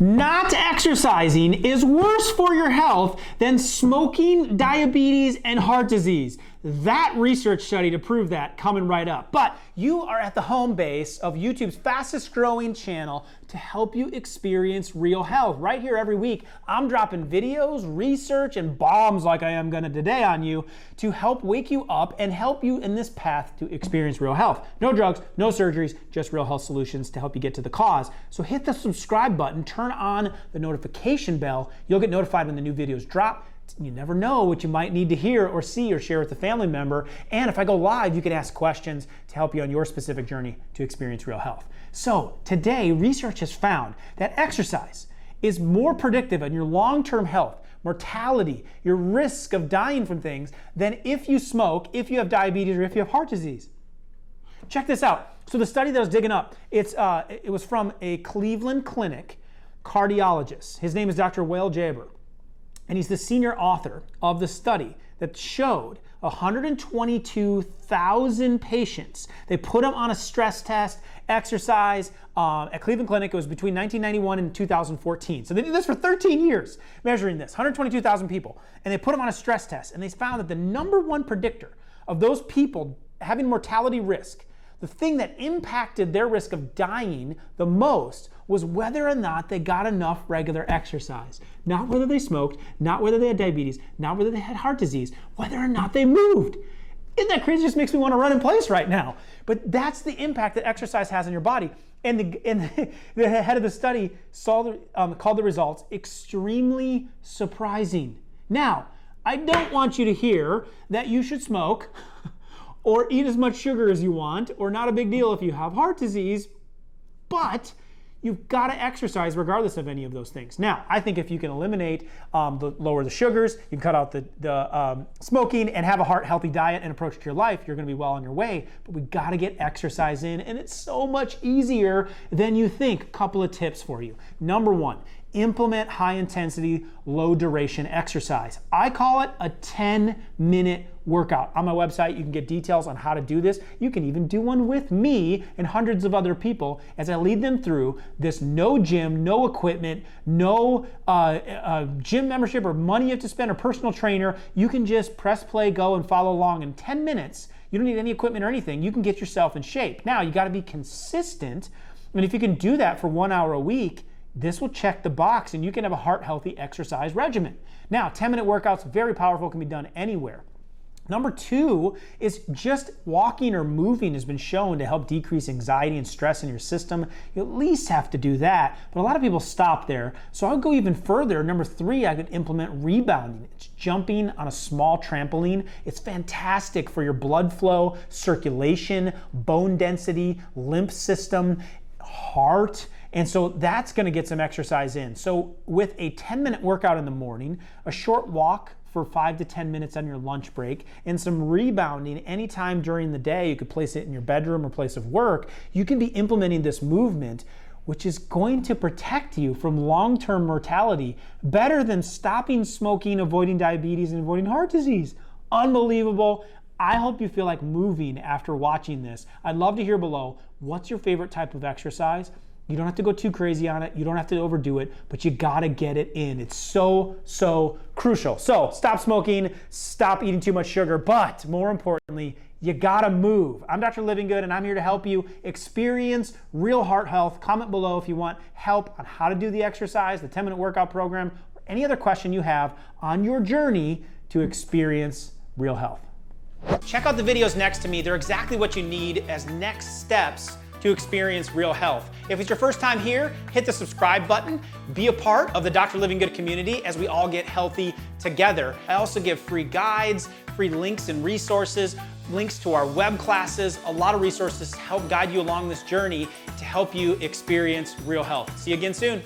not exercising is worse for your health than smoking, diabetes, and heart disease. That research study to prove that coming right up. But you are at the home base of YouTube's fastest growing channel to help you experience real health. Right here every week, I'm dropping videos, research, and bombs like I am gonna today on you to help wake you up and help you in this path to experience real health. No drugs, no surgeries, just real health solutions to help you get to the cause. So hit the subscribe button, turn on the notification bell. You'll get notified when the new videos drop you never know what you might need to hear or see or share with a family member. And if I go live, you can ask questions to help you on your specific journey to experience real health. So, today, research has found that exercise is more predictive in your long term health, mortality, your risk of dying from things than if you smoke, if you have diabetes, or if you have heart disease. Check this out. So, the study that I was digging up, it's, uh, it was from a Cleveland Clinic cardiologist. His name is Dr. Wael Jaber and he's the senior author of the study that showed 122,000 patients. They put them on a stress test, exercise. Uh, at Cleveland Clinic, it was between 1991 and 2014. So they did this for 13 years, measuring this 122,000 people. And they put them on a stress test, and they found that the number one predictor of those people having mortality risk the thing that impacted their risk of dying the most was whether or not they got enough regular exercise. Not whether they smoked, not whether they had diabetes, not whether they had heart disease, whether or not they moved. Isn't that crazy? It just makes me want to run in place right now. But that's the impact that exercise has on your body. And the, and the head of the study saw the, um, called the results extremely surprising. Now, I don't want you to hear that you should smoke or eat as much sugar as you want, or not a big deal if you have heart disease, but you've got to exercise regardless of any of those things. Now, I think if you can eliminate, um, the, lower the sugars, you can cut out the, the um, smoking and have a heart healthy diet and approach to your life, you're going to be well on your way. But we got to get exercise in, and it's so much easier than you think. Couple of tips for you. Number one, implement high intensity, low duration exercise. I call it a 10 minute workout. On my website, you can get details on how to do this. You can even do one with me and hundreds of other people as I lead them through this no gym, no equipment, no uh, uh, gym membership or money you have to spend or personal trainer. You can just press play, go, and follow along in 10 minutes. You don't need any equipment or anything. You can get yourself in shape. Now, you got to be consistent. And if you can do that for one hour a week, this will check the box and you can have a heart healthy exercise regimen. Now, 10 minute workouts, very powerful, can be done anywhere. Number two is just walking or moving has been shown to help decrease anxiety and stress in your system. You at least have to do that, but a lot of people stop there. So I'll go even further. Number three, I could implement rebounding. It's jumping on a small trampoline. It's fantastic for your blood flow, circulation, bone density, lymph system, heart. And so that's to get some exercise in. So, with a 10 minute workout in the morning, a short walk for five to 10 minutes on your lunch break, and some rebounding anytime during the day. You could place it in your bedroom or place of work. You can be implementing this movement, which is going to protect you from long term mortality better than stopping smoking, avoiding diabetes, and avoiding heart disease. Unbelievable. I hope you feel like moving after watching this. I'd love to hear below what's your favorite type of exercise? You don't have to go too crazy on it. You don't have to overdo it, but you gotta get it in. It's so, so crucial. So stop smoking, stop eating too much sugar, but more importantly, you gotta move. I'm Dr. Livingood, and I'm here to help you experience real heart health. Comment below if you want help on how to do the exercise, the 10 minute workout program, or any other question you have on your journey to experience real health. Check out the videos next to me. They're exactly what you need as next steps to experience real health. If it's your first time here, hit the subscribe button. Be a part of the Dr. Livingood community as we all get healthy together. I also give free guides, free links and resources, links to our web classes, a lot of resources to help guide you along this journey to help you experience real health. See you again soon.